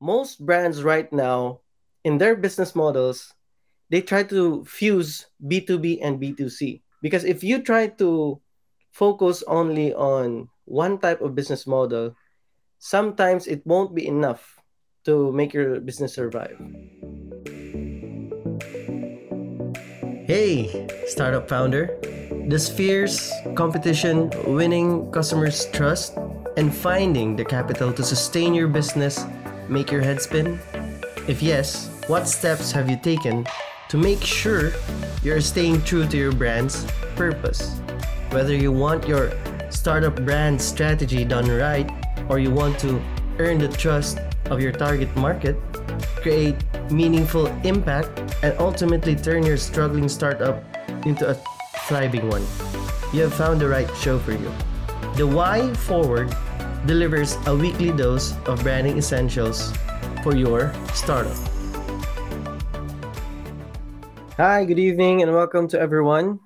most brands right now in their business models they try to fuse b2b and b2c because if you try to focus only on one type of business model sometimes it won't be enough to make your business survive. Hey startup founder. Does fierce competition winning customers trust and finding the capital to sustain your business make your head spin? If yes, what steps have you taken to make sure you're staying true to your brand's purpose? Whether you want your startup brand strategy done right or you want to earn the trust of your target market, create meaningful impact, and ultimately turn your struggling startup into a thriving one, you have found the right show for you. The Why Forward delivers a weekly dose of branding essentials for your startup. Hi, good evening, and welcome to everyone.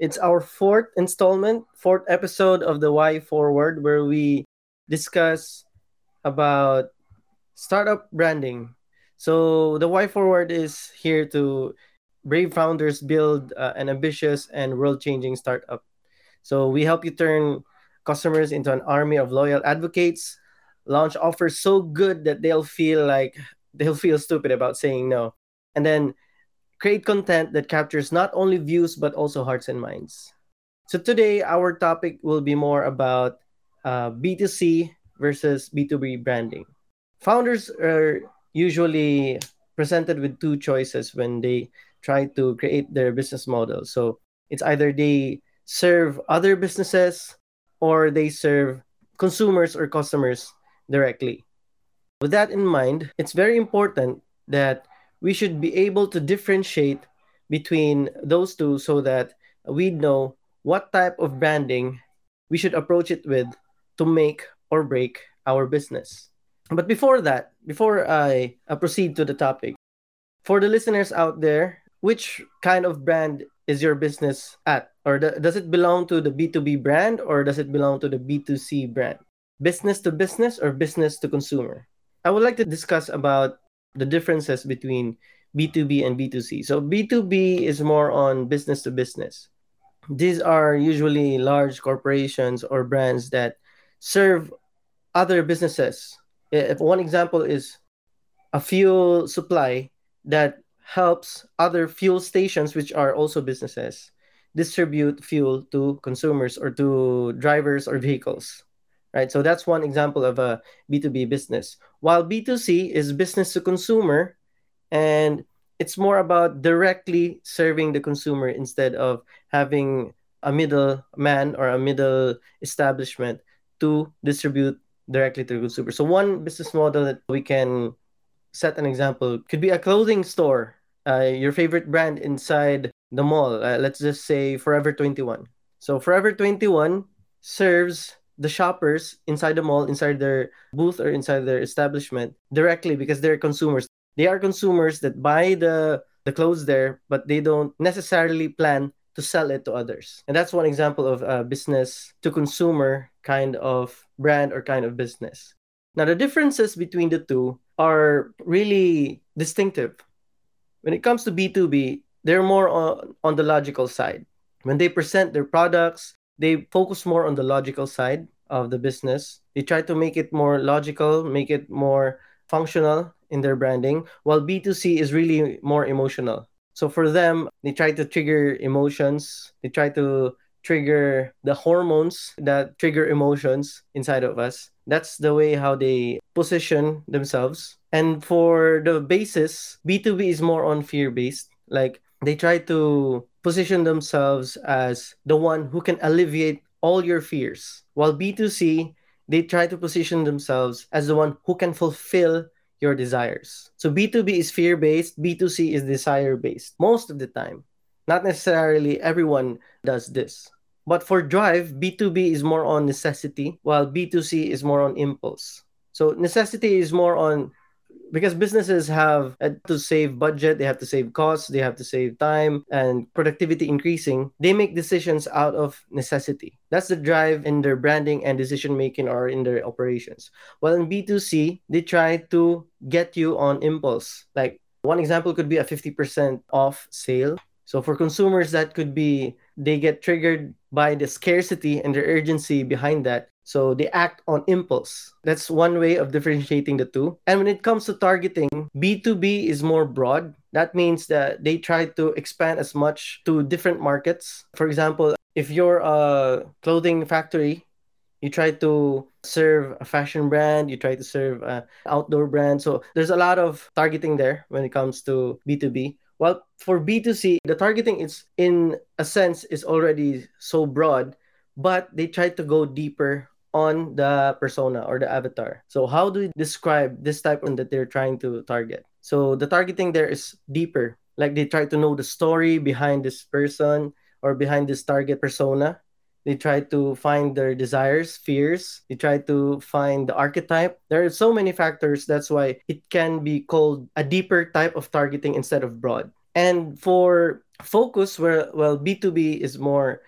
It's our fourth installment, fourth episode of the Why Forward, where we discuss about startup branding. So, the Why Forward is here to brave founders build uh, an ambitious and world changing startup. So, we help you turn customers into an army of loyal advocates, launch offers so good that they'll feel like they'll feel stupid about saying no, and then create content that captures not only views but also hearts and minds. So today our topic will be more about uh, B2C versus B2B branding. Founders are usually presented with two choices when they try to create their business model. So it's either they serve other businesses or they serve consumers or customers directly. With that in mind, it's very important that we should be able to differentiate between those two so that we know what type of branding we should approach it with to make or break our business. But before that, before I uh, proceed to the topic, for the listeners out there, which kind of brand is your business at? Or does it belong to the B2B brand or does it belong to the B2C brand? Business to business or business to consumer? I would like to discuss about the differences between B2B and B2C. So B2B is more on business to business. These are usually large corporations or brands that serve other businesses. If one example is a fuel supply that helps other fuel stations, which are also businesses, distribute fuel to consumers or to drivers or vehicles. Right. So that's one example of a B2B business. While B2C is business to consumer and it's more about directly serving the consumer instead of having a middle man or a middle establishment to distribute directly to the consumer. So one business model that we can set an example could be a clothing store uh, your favorite brand inside the mall. Uh, let's just say Forever 21. So Forever 21 serves the shoppers inside the mall, inside their booth or inside their establishment directly because they're consumers. They are consumers that buy the the clothes there, but they don't necessarily plan to sell it to others. And that's one example of a business to consumer kind of brand or kind of business. Now the differences between the two are really distinctive when it comes to B2B, they're more on, on the logical side. When they present their products, they focus more on the logical side of the business. They try to make it more logical, make it more functional in their branding, while B2C is really more emotional. So for them, they try to trigger emotions, they try to trigger the hormones that trigger emotions inside of us. That's the way how they position themselves. And for the basis, B2B is more on fear based. Like they try to position themselves as the one who can alleviate all your fears. While B2C, they try to position themselves as the one who can fulfill your desires. So B2B is fear based, B2C is desire based most of the time. Not necessarily everyone does this. But for Drive, B2B is more on necessity, while B2C is more on impulse. So necessity is more on because businesses have uh, to save budget, they have to save costs, they have to save time and productivity increasing. They make decisions out of necessity. That's the drive in their branding and decision making or in their operations. While in B2C, they try to get you on impulse. Like one example could be a 50% off sale. So for consumers, that could be they get triggered by the scarcity and the urgency behind that. So they act on impulse. That's one way of differentiating the two. And when it comes to targeting, B2B is more broad. That means that they try to expand as much to different markets. For example, if you're a clothing factory, you try to serve a fashion brand, you try to serve an outdoor brand. So there's a lot of targeting there when it comes to B2B. Well, for B2C, the targeting is in a sense is already so broad, but they try to go deeper on the persona or the avatar. So how do you describe this type of that they're trying to target? So the targeting there is deeper. Like they try to know the story behind this person or behind this target persona. They try to find their desires, fears. They try to find the archetype. There are so many factors. That's why it can be called a deeper type of targeting instead of broad. And for focus, where well, B2B is more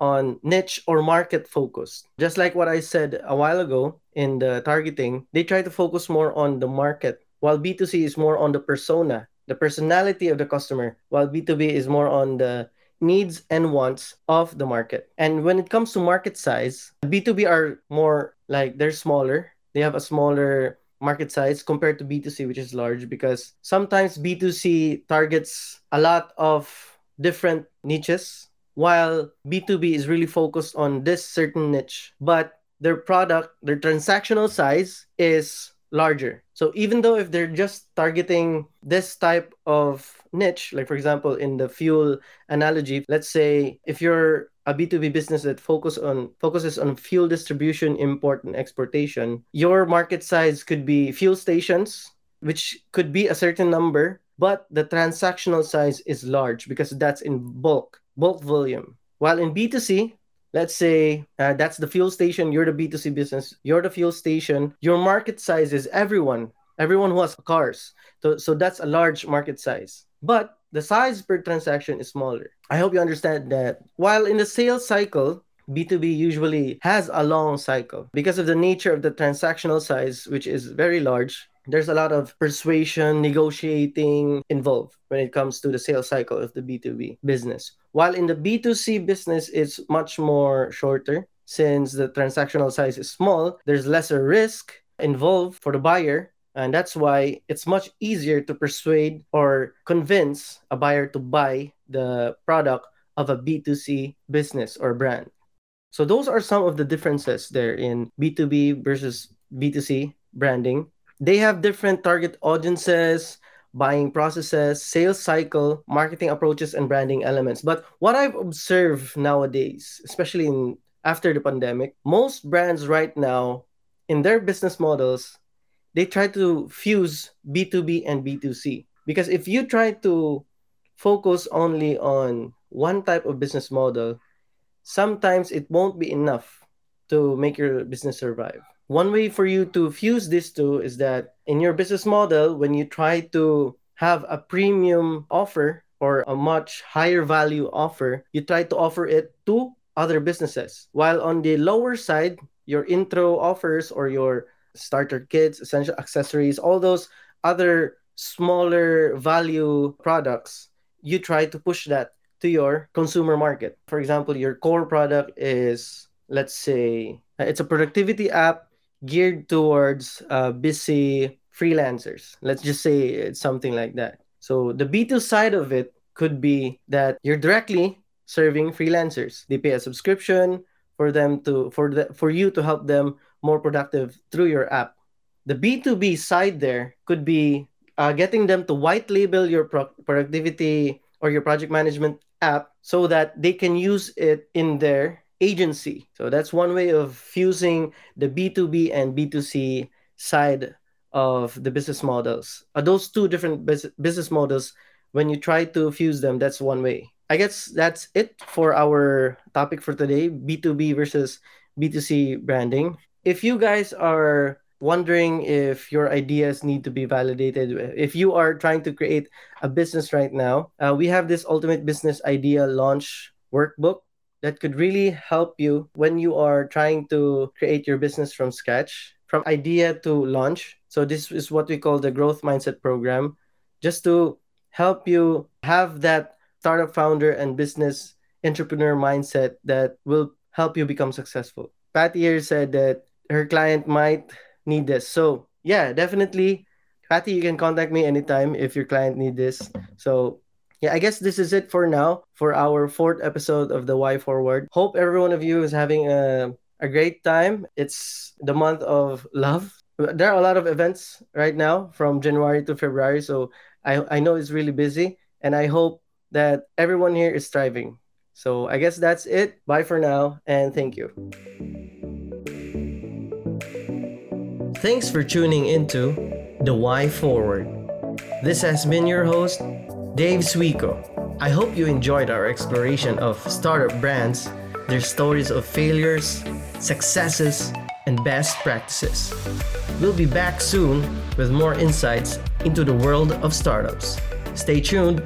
on niche or market focused. Just like what I said a while ago in the targeting, they try to focus more on the market, while B2C is more on the persona, the personality of the customer, while B2B is more on the needs and wants of the market. And when it comes to market size, B2B are more like they're smaller. They have a smaller market size compared to B2C, which is large because sometimes B2C targets a lot of different niches while B2B is really focused on this certain niche, but their product, their transactional size is larger. So even though if they're just targeting this type of niche, like for example in the fuel analogy, let's say if you're a B2B business that focus on focuses on fuel distribution, import and exportation, your market size could be fuel stations, which could be a certain number, but the transactional size is large because that's in bulk bulk volume. While in B2C, let's say uh, that's the fuel station, you're the B2C business, you're the fuel station, your market size is everyone, everyone who has cars. So, so that's a large market size. But the size per transaction is smaller. I hope you understand that while in the sales cycle, B2B usually has a long cycle because of the nature of the transactional size, which is very large there's a lot of persuasion, negotiating involved when it comes to the sales cycle of the B2B business. While in the B2C business, it's much more shorter since the transactional size is small, there's lesser risk involved for the buyer. And that's why it's much easier to persuade or convince a buyer to buy the product of a B2C business or brand. So, those are some of the differences there in B2B versus B2C branding they have different target audiences buying processes sales cycle marketing approaches and branding elements. But what i've observed nowadays especially in after the pandemic most brands right now in their business models they try to fuse b2b and b2c because if you try to focus only on one type of business model sometimes it won't be enough to make your business survive one way for you to fuse these two is that in your business model, when you try to have a premium offer or a much higher value offer, you try to offer it to other businesses. While on the lower side, your intro offers or your starter kits, essential accessories, all those other smaller value products, you try to push that to your consumer market. For example, your core product is, let's say, it's a productivity app geared towards uh, busy freelancers. Let's just say it's something like that. So the B2 side of it could be that you're directly serving freelancers. They pay a subscription for them to for the for you to help them more productive through your app. The B2B side there could be uh, getting them to white label your pro- productivity or your project management app so that they can use it in their agency. So that's one way of fusing the B2B and B2C side of the business models. Uh, those two different bus- business models, when you try to fuse them, that's one way. I guess that's it for our topic for today B2B versus B2C branding. If you guys are wondering if your ideas need to be validated, if you are trying to create a business right now, uh, we have this ultimate business idea launch workbook that could really help you when you are trying to create your business from scratch, from idea to launch. So, this is what we call the growth mindset program, just to help you have that startup founder and business entrepreneur mindset that will help you become successful. Patty here said that her client might need this. So yeah, definitely, Patty, you can contact me anytime if your client need this. So yeah, I guess this is it for now for our fourth episode of the Why Forward. Hope every one of you is having a a great time. It's the month of love. There are a lot of events right now from January to February, so I I know it's really busy, and I hope that everyone here is thriving. So I guess that's it. Bye for now, and thank you. Thanks for tuning into The Why Forward. This has been your host, Dave Suico. I hope you enjoyed our exploration of startup brands, their stories of failures, successes, and best practices. We'll be back soon with more insights into the world of startups. Stay tuned